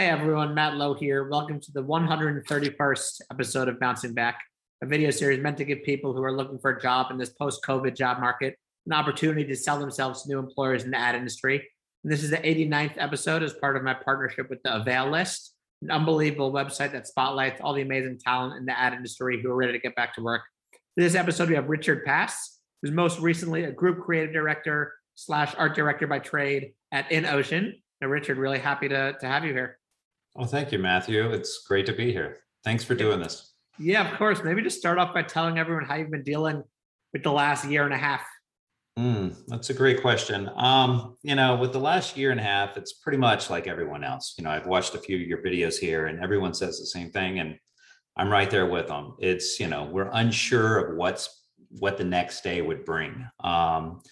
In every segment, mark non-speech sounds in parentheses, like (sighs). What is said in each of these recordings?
Hey everyone, Matt Lowe here. Welcome to the 131st episode of Bouncing Back, a video series meant to give people who are looking for a job in this post COVID job market an opportunity to sell themselves to new employers in the ad industry. And this is the 89th episode as part of my partnership with the Avail List, an unbelievable website that spotlights all the amazing talent in the ad industry who are ready to get back to work. For this episode, we have Richard Pass, who's most recently a group creative director slash art director by trade at Innocean. Now, Richard, really happy to, to have you here. Well, thank you, Matthew. It's great to be here. Thanks for doing this. Yeah, of course. Maybe just start off by telling everyone how you've been dealing with the last year and a half. Mm, that's a great question. Um, you know, with the last year and a half, it's pretty much like everyone else. You know, I've watched a few of your videos here, and everyone says the same thing, and I'm right there with them. It's you know, we're unsure of what's what the next day would bring. Um,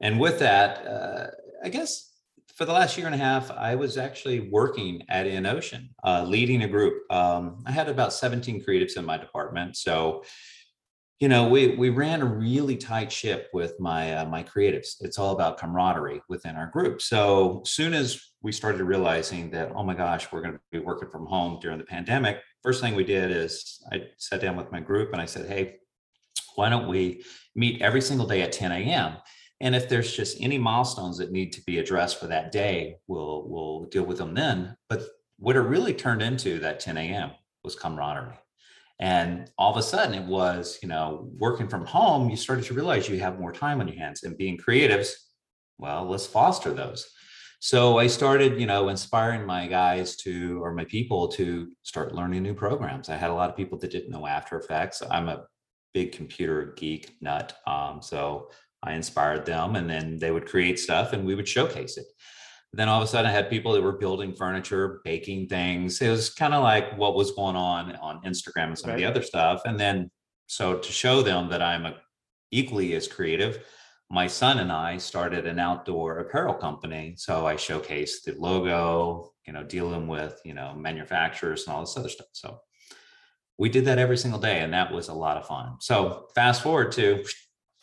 and with that, uh, I guess for the last year and a half, I was actually working at Innocean, uh, leading a group. Um, I had about 17 creatives in my department. So, you know, we we ran a really tight ship with my uh, my creatives. It's all about camaraderie within our group. So, soon as we started realizing that, oh my gosh, we're going to be working from home during the pandemic, first thing we did is I sat down with my group and I said, hey, why don't we meet every single day at 10 a.m. And if there's just any milestones that need to be addressed for that day, we'll we'll deal with them then. But what it really turned into that 10 a.m. was camaraderie. And all of a sudden it was, you know, working from home, you started to realize you have more time on your hands and being creatives, well, let's foster those. So I started, you know, inspiring my guys to, or my people to start learning new programs. I had a lot of people that didn't know After Effects. I'm a big computer geek nut. Um, so I inspired them and then they would create stuff and we would showcase it. Then all of a sudden I had people that were building furniture, baking things. It was kind of like what was going on on Instagram and some right. of the other stuff. And then so to show them that I'm a, equally as creative, my son and I started an outdoor apparel company. So I showcased the logo, you know, dealing with, you know, manufacturers and all this other stuff. So we did that every single day and that was a lot of fun. So fast forward to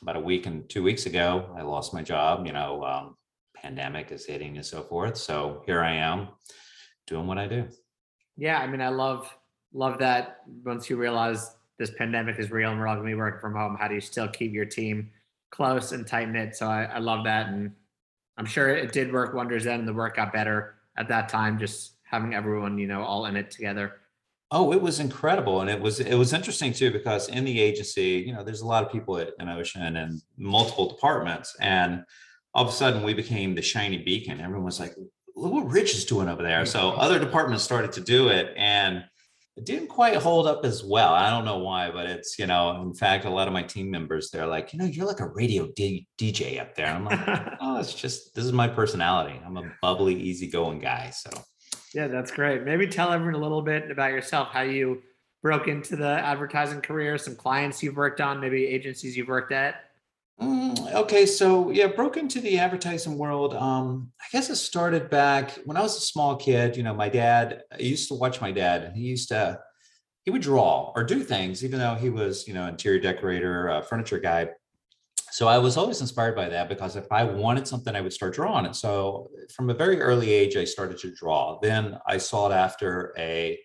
about a week and two weeks ago, I lost my job. You know, um, pandemic is hitting and so forth. So here I am doing what I do. Yeah, I mean, I love love that. Once you realize this pandemic is real and we're all going to be working from home, how do you still keep your team close and tight knit? So I, I love that, and I'm sure it did work wonders then, the work got better at that time. Just having everyone, you know, all in it together. Oh, it was incredible, and it was it was interesting too because in the agency, you know, there's a lot of people at Innocean and multiple departments, and all of a sudden we became the shiny beacon. Everyone was like, "Look what Rich is doing over there." So mm-hmm. other departments started to do it, and it didn't quite hold up as well. I don't know why, but it's you know, in fact, a lot of my team members they're like, you know, you're like a radio D- DJ up there. I'm like, (laughs) oh, it's just this is my personality. I'm a bubbly, easygoing guy, so. Yeah, that's great. Maybe tell everyone a little bit about yourself, how you broke into the advertising career, some clients you've worked on, maybe agencies you've worked at. Mm, okay, so yeah, broke into the advertising world. Um, I guess it started back when I was a small kid. You know, my dad. I used to watch my dad. He used to he would draw or do things, even though he was you know interior decorator, uh, furniture guy so I was always inspired by that because if I wanted something, I would start drawing it. So from a very early age, I started to draw. Then I sought after a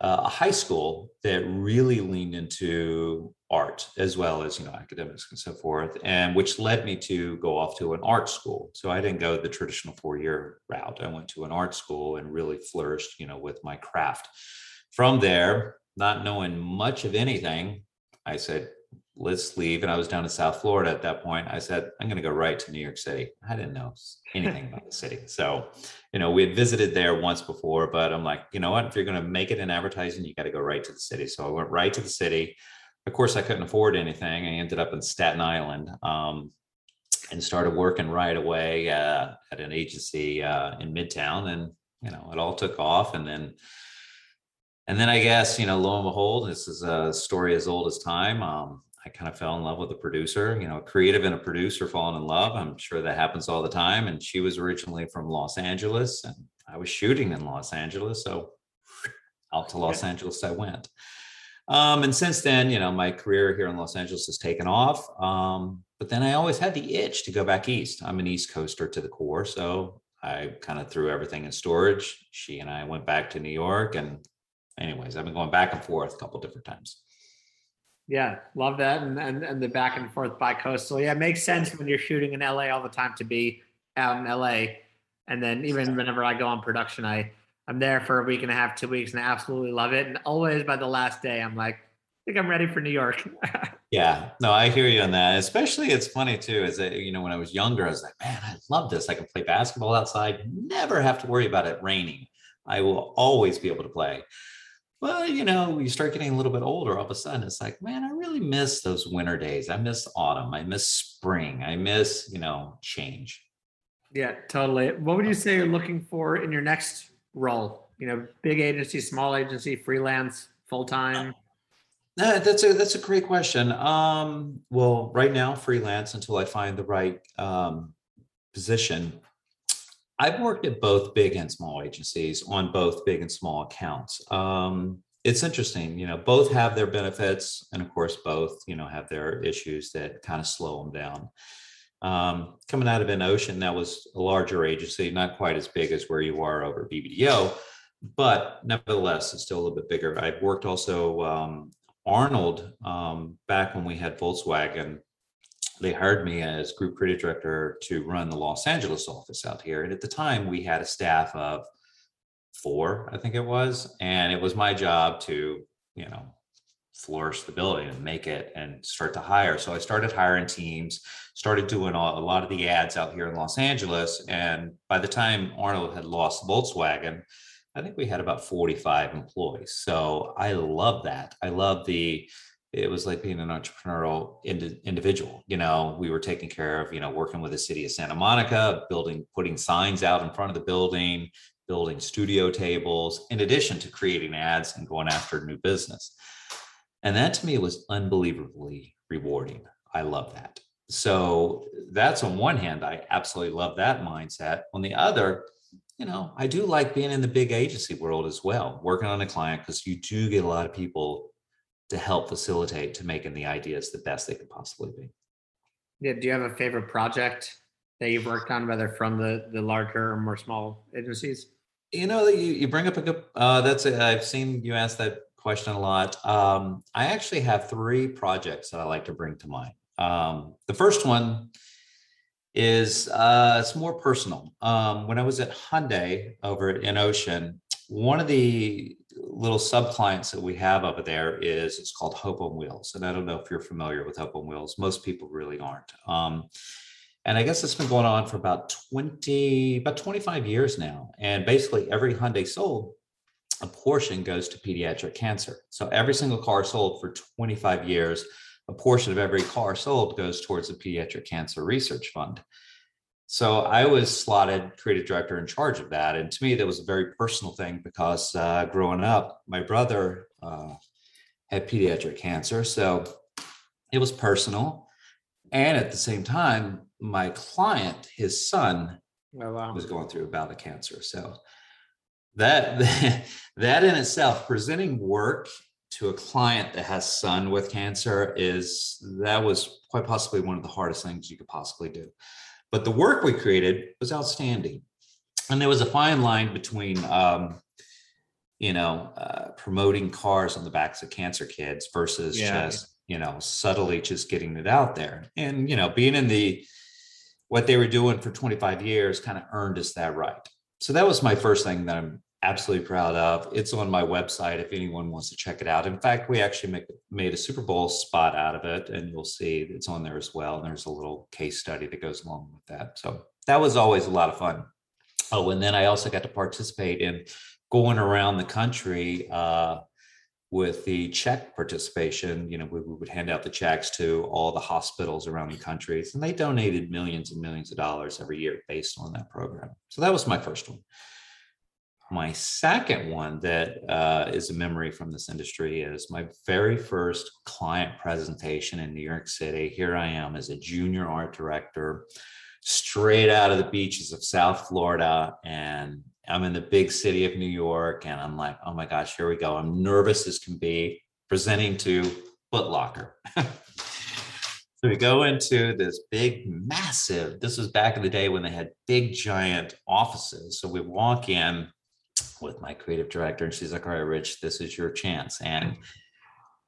uh, a high school that really leaned into art as well as you know academics and so forth and which led me to go off to an art school so i didn't go the traditional four year route i went to an art school and really flourished you know with my craft from there not knowing much of anything i said let's leave. And I was down in South Florida at that point. I said, I'm going to go right to New York City. I didn't know anything about the city. So, you know, we had visited there once before, but I'm like, you know what? If you're going to make it in advertising, you got to go right to the city. So I went right to the city. Of course, I couldn't afford anything. I ended up in Staten Island um, and started working right away uh, at an agency uh, in Midtown. And, you know, it all took off. And then, and then I guess, you know, lo and behold, this is a story as old as time. Um, I kind of fell in love with a producer, you know, a creative and a producer falling in love. I'm sure that happens all the time. And she was originally from Los Angeles and I was shooting in Los Angeles. So out to Los Angeles I went. Um, and since then, you know, my career here in Los Angeles has taken off. Um, but then I always had the itch to go back east. I'm an East Coaster to the core. So I kind of threw everything in storage. She and I went back to New York and anyways, I've been going back and forth a couple different times. Yeah, love that. And, and and the back and forth by coastal. Yeah, it makes sense when you're shooting in LA all the time to be out in LA. And then even whenever I go on production, I I'm there for a week and a half, two weeks, and I absolutely love it. And always by the last day, I'm like, I think I'm ready for New York. (laughs) yeah, no, I hear you on that. Especially, it's funny too. Is that you know when I was younger, I was like, man, I love this. I can play basketball outside, never have to worry about it raining. I will always be able to play. Well, you know, you start getting a little bit older, all of a sudden it's like, man, I really miss those winter days. I miss autumn. I miss spring. I miss, you know, change. Yeah, totally. What would you say you're looking for in your next role? You know, big agency, small agency, freelance, full time. Uh, that's a that's a great question. Um, well, right now, freelance until I find the right um, position. I've worked at both big and small agencies on both big and small accounts. Um, it's interesting, you know, both have their benefits, and of course, both you know have their issues that kind of slow them down. Um, coming out of Innocean, that was a larger agency, not quite as big as where you are over BBDO, but nevertheless, it's still a little bit bigger. I've worked also um, Arnold um, back when we had Volkswagen. They hired me as group creative director to run the Los Angeles office out here, and at the time we had a staff of four, I think it was, and it was my job to, you know, flourish the building and make it and start to hire. So I started hiring teams, started doing a lot of the ads out here in Los Angeles. And by the time Arnold had lost Volkswagen, I think we had about 45 employees. So I love that. I love the, it was like being an entrepreneurial ind- individual. You know, we were taking care of, you know, working with the city of Santa Monica, building, putting signs out in front of the building, building studio tables, in addition to creating ads and going after new business. And that to me was unbelievably rewarding. I love that. So that's on one hand, I absolutely love that mindset. On the other, you know, I do like being in the big agency world as well, working on a client because you do get a lot of people to help facilitate to making the ideas the best they could possibly be. Yeah. Do you have a favorite project that you've worked on, whether from the the larger or more small agencies? You know, you, you bring up a good. Uh, that's I've seen you ask that question a lot. Um, I actually have three projects that I like to bring to mind. Um, the first one is uh, it's more personal. Um, when I was at Hyundai over at Innocean, one of the little sub clients that we have over there is it's called Hope on Wheels, and I don't know if you're familiar with Hope on Wheels. Most people really aren't. Um, and I guess it's been going on for about 20, about 25 years now. And basically every Hyundai sold a portion goes to pediatric cancer. So every single car sold for 25 years, a portion of every car sold goes towards the pediatric cancer research fund. So I was slotted creative director in charge of that. And to me, that was a very personal thing because uh, growing up, my brother uh, had pediatric cancer. So it was personal. And at the same time, my client, his son, oh, wow. was going through a bout of cancer. So that (laughs) that in itself presenting work to a client that has son with cancer is that was quite possibly one of the hardest things you could possibly do but the work we created was outstanding. And there was a fine line between um, you know uh, promoting cars on the backs of cancer kids versus yeah. just you know subtly just getting it out there. And you know being in the what they were doing for 25 years kind of earned us that right. So that was my first thing that I'm absolutely proud of. It's on my website if anyone wants to check it out. In fact, we actually make, made a Super Bowl spot out of it, and you'll see it's on there as well. And there's a little case study that goes along with that. So that was always a lot of fun. Oh, and then I also got to participate in going around the country uh, with the check participation. You know, we, we would hand out the checks to all the hospitals around the country, and they donated millions and millions of dollars every year based on that program. So that was my first one. My second one that uh, is a memory from this industry is my very first client presentation in New York City. Here I am as a junior art director, straight out of the beaches of South Florida. And I'm in the big city of New York. And I'm like, oh my gosh, here we go. I'm nervous as can be presenting to Foot Locker. (laughs) So we go into this big, massive, this was back in the day when they had big, giant offices. So we walk in with my creative director, and she's like, All right, Rich, this is your chance. And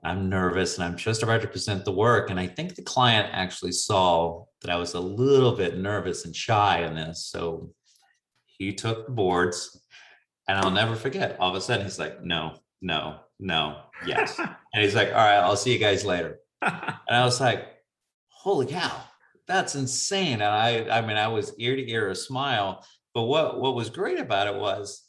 I'm nervous and I'm just about to present the work. And I think the client actually saw that I was a little bit nervous and shy in this. So he took the boards, and I'll never forget. All of a sudden, he's like, No, no, no, yes. (laughs) and he's like, All right, I'll see you guys later. (laughs) And I was like, holy cow, that's insane. And I, I mean, I was ear to ear a smile. But what what was great about it was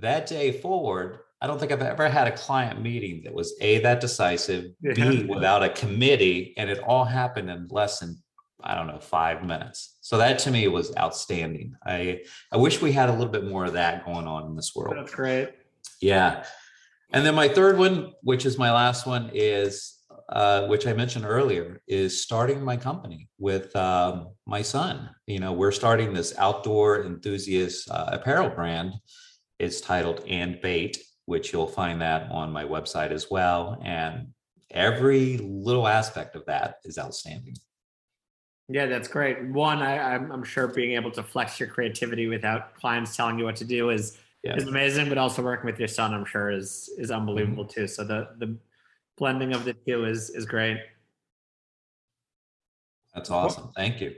that day forward, I don't think I've ever had a client meeting that was A, that decisive, B, without a committee, and it all happened in less than, I don't know, five minutes. So that to me was outstanding. I I wish we had a little bit more of that going on in this world. That's great. Yeah. And then my third one, which is my last one, is uh, which I mentioned earlier, is starting my company with um, my son. You know, we're starting this outdoor enthusiast uh, apparel brand. It's titled And Bait, which you'll find that on my website as well. And every little aspect of that is outstanding. Yeah, that's great. One, I, I'm, I'm sure being able to flex your creativity without clients telling you what to do is Yeah. is amazing. But also working with your son, I'm sure is is unbelievable mm-hmm. too. So the the blending of the two is is great. That's awesome. Thank you.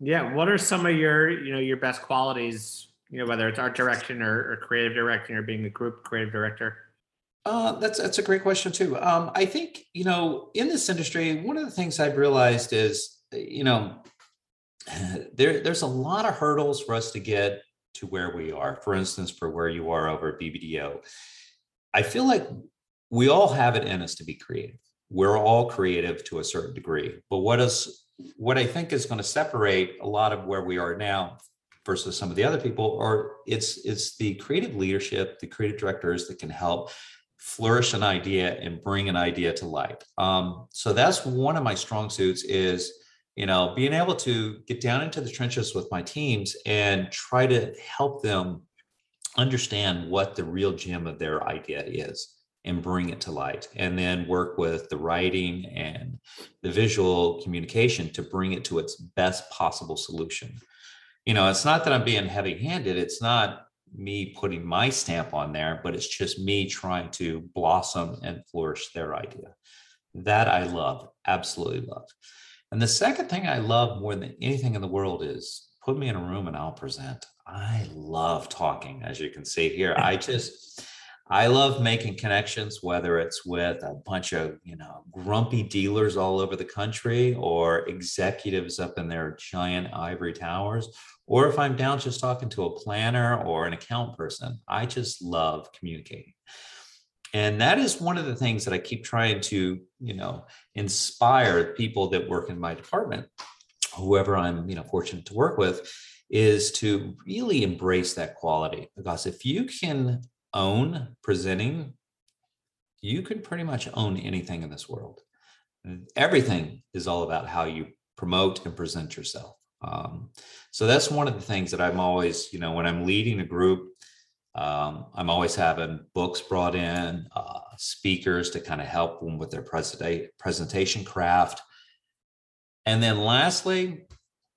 Yeah. What are some of your you know your best qualities? You know, whether it's art direction or, or creative direction or being a group creative director. Uh, that's that's a great question too. Um, I think you know in this industry, one of the things I've realized is you know (sighs) there there's a lot of hurdles for us to get to where we are. For instance, for where you are over at BBDO, I feel like we all have it in us to be creative. We're all creative to a certain degree, but what is what I think is going to separate a lot of where we are now versus some of the other people or it's it's the creative leadership, the creative directors that can help flourish an idea and bring an idea to light. Um, so that's one of my strong suits is, you know, being able to get down into the trenches with my teams and try to help them understand what the real gem of their idea is and bring it to light and then work with the writing and the visual communication to bring it to its best possible solution you know it's not that i'm being heavy handed it's not me putting my stamp on there, but it's just me trying to blossom and flourish their idea. That I love, absolutely love. And the second thing I love more than anything in the world is put me in a room and I'll present. I love talking, as you can see here. I (laughs) just, I love making connections, whether it's with a bunch of, you know, grumpy dealers all over the country or executives up in their giant ivory towers, or if I'm down just talking to a planner or an account person. I just love communicating. And that is one of the things that I keep trying to, you know, inspire people that work in my department, whoever I'm, you know, fortunate to work with, is to really embrace that quality. Because if you can own presenting, you can pretty much own anything in this world. Everything is all about how you promote and present yourself. Um, so that's one of the things that I'm always, you know, when I'm leading a group, um, I'm always having books brought in, uh, speakers to kind of help them with their presenta- presentation craft. And then lastly,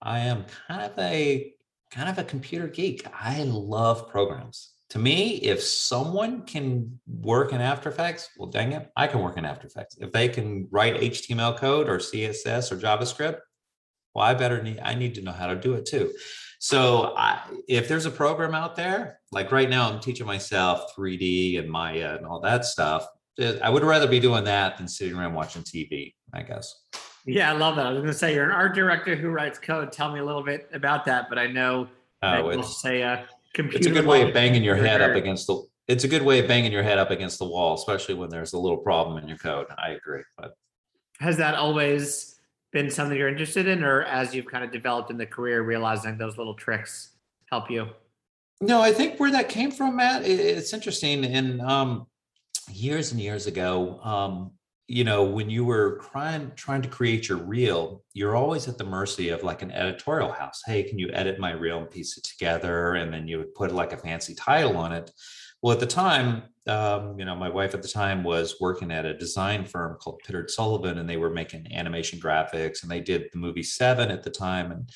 I am kind of a kind of a computer geek. I love programs. To me, if someone can work in After Effects, well, dang it, I can work in After Effects. If they can write HTML code or CSS or JavaScript, well, I better need I need to know how to do it too. So I, if there's a program out there, like right now, I'm teaching myself 3D and Maya and all that stuff. eh, I would rather be doing that than sitting around watching TV. I guess. Yeah, I love that. I was going to say you're an art director who writes code. Tell me a little bit about that. But I know that Oh, you'll say uh, computer. it's a good way of banging your head up against the. It's a good way of banging your head up against the wall, especially when there's a little problem in your code. I agree, but Has that always been something you're interested in, or as you've kind of developed in the career, realizing those little tricks help you? No, I think where that came from, Matt, it's interesting. And um, years and years ago, um, you know, when you were trying trying to create your reel, you're always at the mercy of like an editorial house. Hey, can you edit my reel and piece it together? And then you would put like a fancy title on it. Well, at the time, um, you know, my wife at the time was working at a design firm called Pittard Sullivan, and they were making animation graphics, and they did the movie Seven at the time, and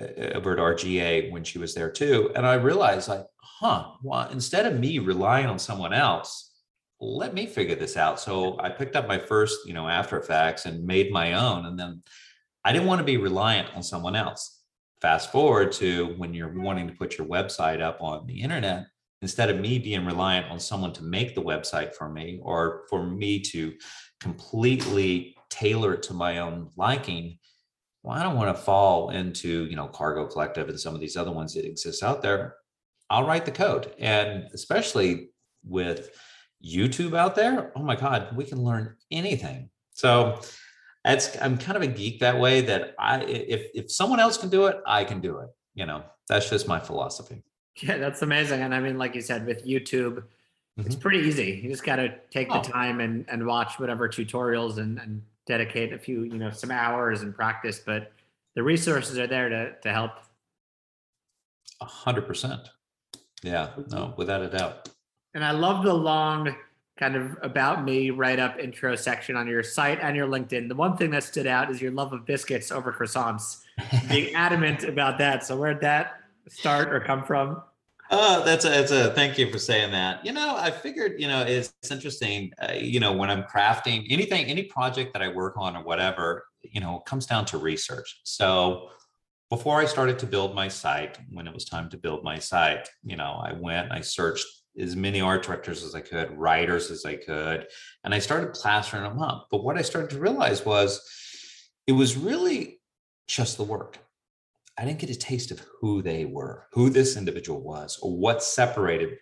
uh, over at RGA when she was there too. And I realized, like, huh, well, instead of me relying on someone else, let me figure this out. So I picked up my first, you know, After Effects and made my own. And then I didn't want to be reliant on someone else. Fast forward to when you're wanting to put your website up on the internet, instead of me being reliant on someone to make the website for me or for me to completely tailor it to my own liking, well, I don't want to fall into, you know, Cargo Collective and some of these other ones that exist out there. I'll write the code. And especially with YouTube out there, oh my God, we can learn anything. So that's I'm kind of a geek that way that I if if someone else can do it, I can do it. You know, that's just my philosophy. Yeah, that's amazing. And I mean, like you said, with YouTube, mm-hmm. it's pretty easy. You just got to take oh. the time and, and watch whatever tutorials and, and dedicate a few, you know, some hours and practice, but the resources are there to, to help. A hundred percent. Yeah, no, without a doubt. And I love the long kind of about me write up intro section on your site and your LinkedIn. The one thing that stood out is your love of biscuits over croissants. (laughs) Being adamant about that. So where'd that start or come from? Oh, that's a, that's a thank you for saying that. You know, I figured, you know, it's, it's interesting, uh, you know, when I'm crafting anything, any project that I work on or whatever, you know, comes down to research. So before I started to build my site, when it was time to build my site, you know, I went, I searched as many art directors as I could, writers as I could, and I started plastering them up. But what I started to realize was it was really just the work. I didn't get a taste of who they were, who this individual was, or what separated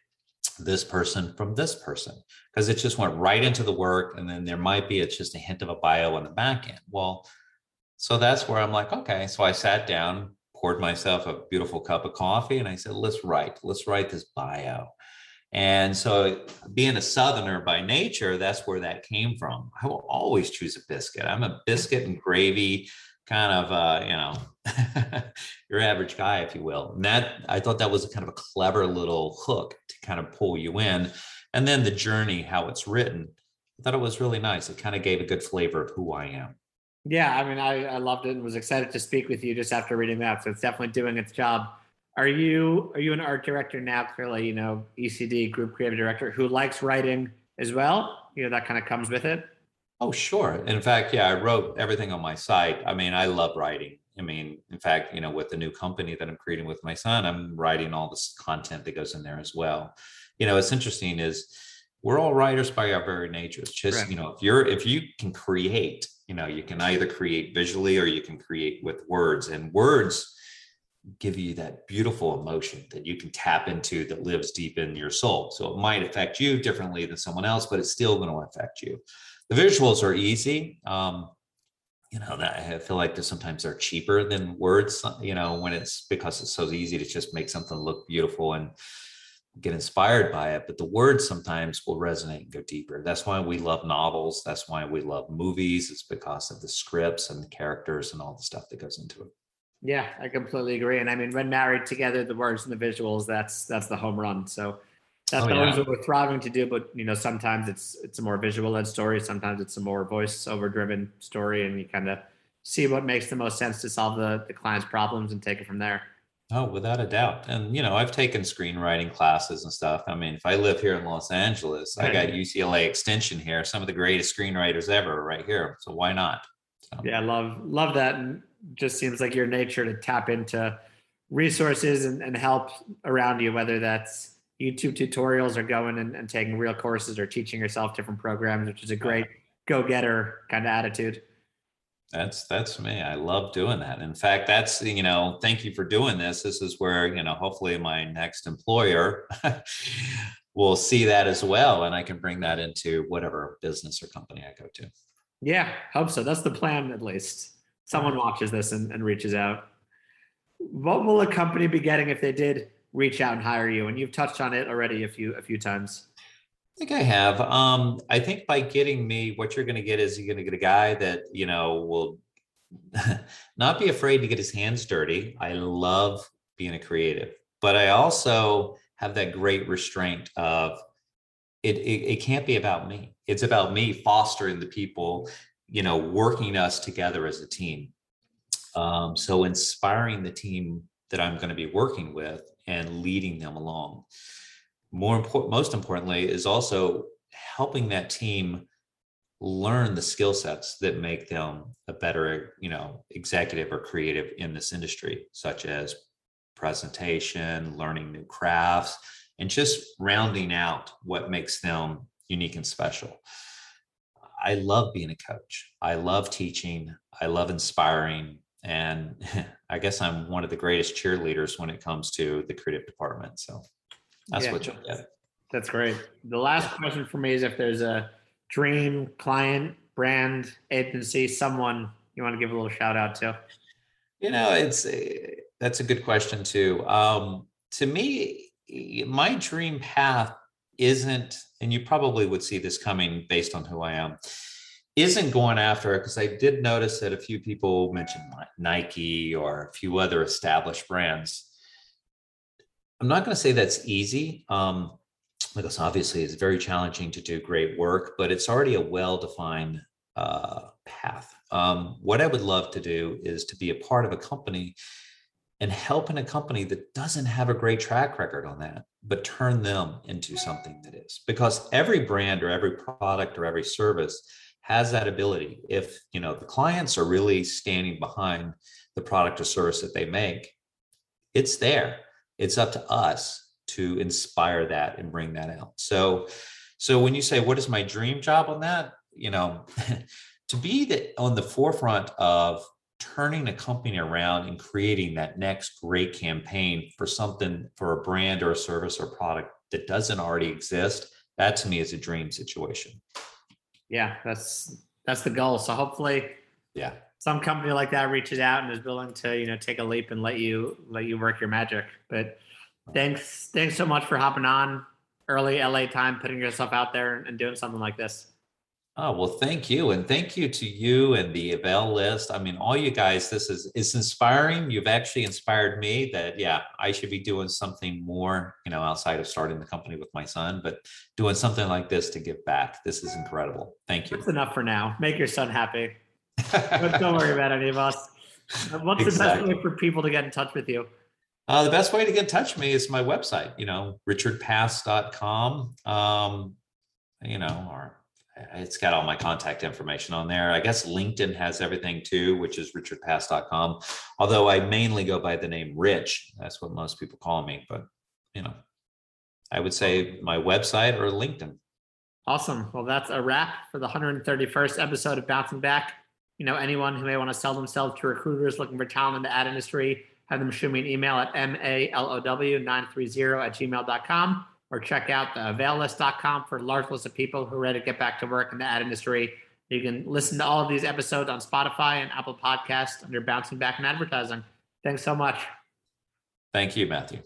this person from this person, because it just went right into the work. And then there might be it's just a hint of a bio on the back end. Well, so that's where I'm like, okay. So I sat down, poured myself a beautiful cup of coffee, and I said, let's write, let's write this bio. And so, being a Southerner by nature, that's where that came from. I will always choose a biscuit. I'm a biscuit and gravy kind of, uh, you know, (laughs) your average guy, if you will. And that I thought that was a kind of a clever little hook to kind of pull you in. And then the journey, how it's written, I thought it was really nice. It kind of gave a good flavor of who I am. Yeah, I mean, I, I loved it and was excited to speak with you just after reading that. So it's definitely doing its job. Are you are you an art director now? Clearly, you know, ECD group creative director who likes writing as well. You know, that kind of comes with it. Oh, sure. In fact, yeah, I wrote everything on my site. I mean, I love writing. I mean, in fact, you know, with the new company that I'm creating with my son, I'm writing all this content that goes in there as well. You know, what's interesting is we're all writers by our very nature. It's just, right. you know, if you're if you can create, you know, you can either create visually or you can create with words. And words give you that beautiful emotion that you can tap into that lives deep in your soul. So it might affect you differently than someone else, but it's still going to affect you. The visuals are easy. Um, you know, that I feel like sometimes they're cheaper than words, you know, when it's because it's so easy to just make something look beautiful and get inspired by it. But the words sometimes will resonate and go deeper. That's why we love novels. That's why we love movies. It's because of the scripts and the characters and all the stuff that goes into it. Yeah, I completely agree. And I mean, when married together, the words and the visuals, that's that's the home run. So that's oh, always yeah. what we're thriving to do. But you know, sometimes it's it's a more visual led story, sometimes it's a more voice over driven story, and you kind of see what makes the most sense to solve the, the client's problems and take it from there. Oh, without a doubt. And you know, I've taken screenwriting classes and stuff. I mean, if I live here in Los Angeles, I got UCLA Extension here, some of the greatest screenwriters ever right here. So why not? So. Yeah, love love that. And just seems like your nature to tap into resources and, and help around you, whether that's YouTube tutorials or going and, and taking real courses or teaching yourself different programs, which is a great go-getter kind of attitude. That's that's me. I love doing that. In fact, that's you know, thank you for doing this. This is where, you know, hopefully my next employer (laughs) will see that as well and I can bring that into whatever business or company I go to. Yeah, hope so. That's the plan at least someone watches this and, and reaches out. What will a company be getting if they did reach out and hire you? And you've touched on it already a few a few times. I think I have. Um, I think by getting me, what you're going to get is you're going to get a guy that you know will (laughs) not be afraid to get his hands dirty. I love being a creative, but I also have that great restraint of it, it, it can't be about me. It's about me fostering the people, you know, working us together as a team. Um, so inspiring the team that I'm going to be working with and leading them along. More important, most importantly, is also helping that team learn the skill sets that make them a better, you know, executive or creative in this industry, such as presentation, learning new crafts, and just rounding out what makes them unique and special. I love being a coach. I love teaching. I love inspiring. And (laughs) I guess I'm one of the greatest cheerleaders when it comes to the creative department. So that's Yeah. what you'll get. That's great. The last question for me is if there's a dream client, brand, agency, someone you want to give a little shout out to. You know, it's that's a good question too. Um, to me, my dream path isn't, and you probably would see this coming based on who I am, isn't going after it because I did notice that a few people mentioned Nike or a few other established brands. I'm not going to say that's easy. Um, because obviously it's very challenging to do great work, but it's already a well-defined uh, path. Um, what I would love to do is to be a part of a company and helping a company that doesn't have a great track record on that, but turn them into something that is. Because every brand or every product or every service has that ability. If you know the clients are really standing behind the product or service that they make, it's there. It's up to us to inspire that and bring that out. So, so when you say what is my dream job on that, you know, (laughs) to be the, on the forefront of turning a company around and creating that next great campaign for something for a brand or a service or product that doesn't already exist, that to me is a dream situation. Yeah, that's that's the goal. So hopefully Yeah. some company like that reaches out and is willing to, you know, take a leap and let you let you work your magic. But thanks, thanks so much for hopping on early LA time, putting yourself out there and doing something like this. Oh, well, thank you. And thank you to you and the Avail list. I mean, all you guys, this is it's inspiring. You've actually inspired me that, yeah, I should be doing something more, you know, outside of starting the company with my son, but doing something like this to give back. This is incredible. Thank you. That's enough for now. Make your son happy. But (laughs) don't worry about any of us. What's the best way for people to get in touch with you? Uh, the best way to get in touch with me is my website, you know, richardpass.com. Um, you know, or it's got all my contact information on there. I guess LinkedIn has everything too, which is richardpass.com. Although I mainly go by the name Rich. That's what most people call me, but you know, I would say my website or LinkedIn. Awesome. Well, that's a wrap for the 131st episode of Bouncing Back. You know, anyone who may want to sell themselves to recruiters looking for talent in the ad industry, have them shoot me an email at malow930 at gmail.com or check out availlist.com for a large list of people who are ready to get back to work in the ad industry. You can listen to all of these episodes on Spotify and Apple Podcasts under Bouncing Back and Advertising. Thanks so much. Thank you, Matthew.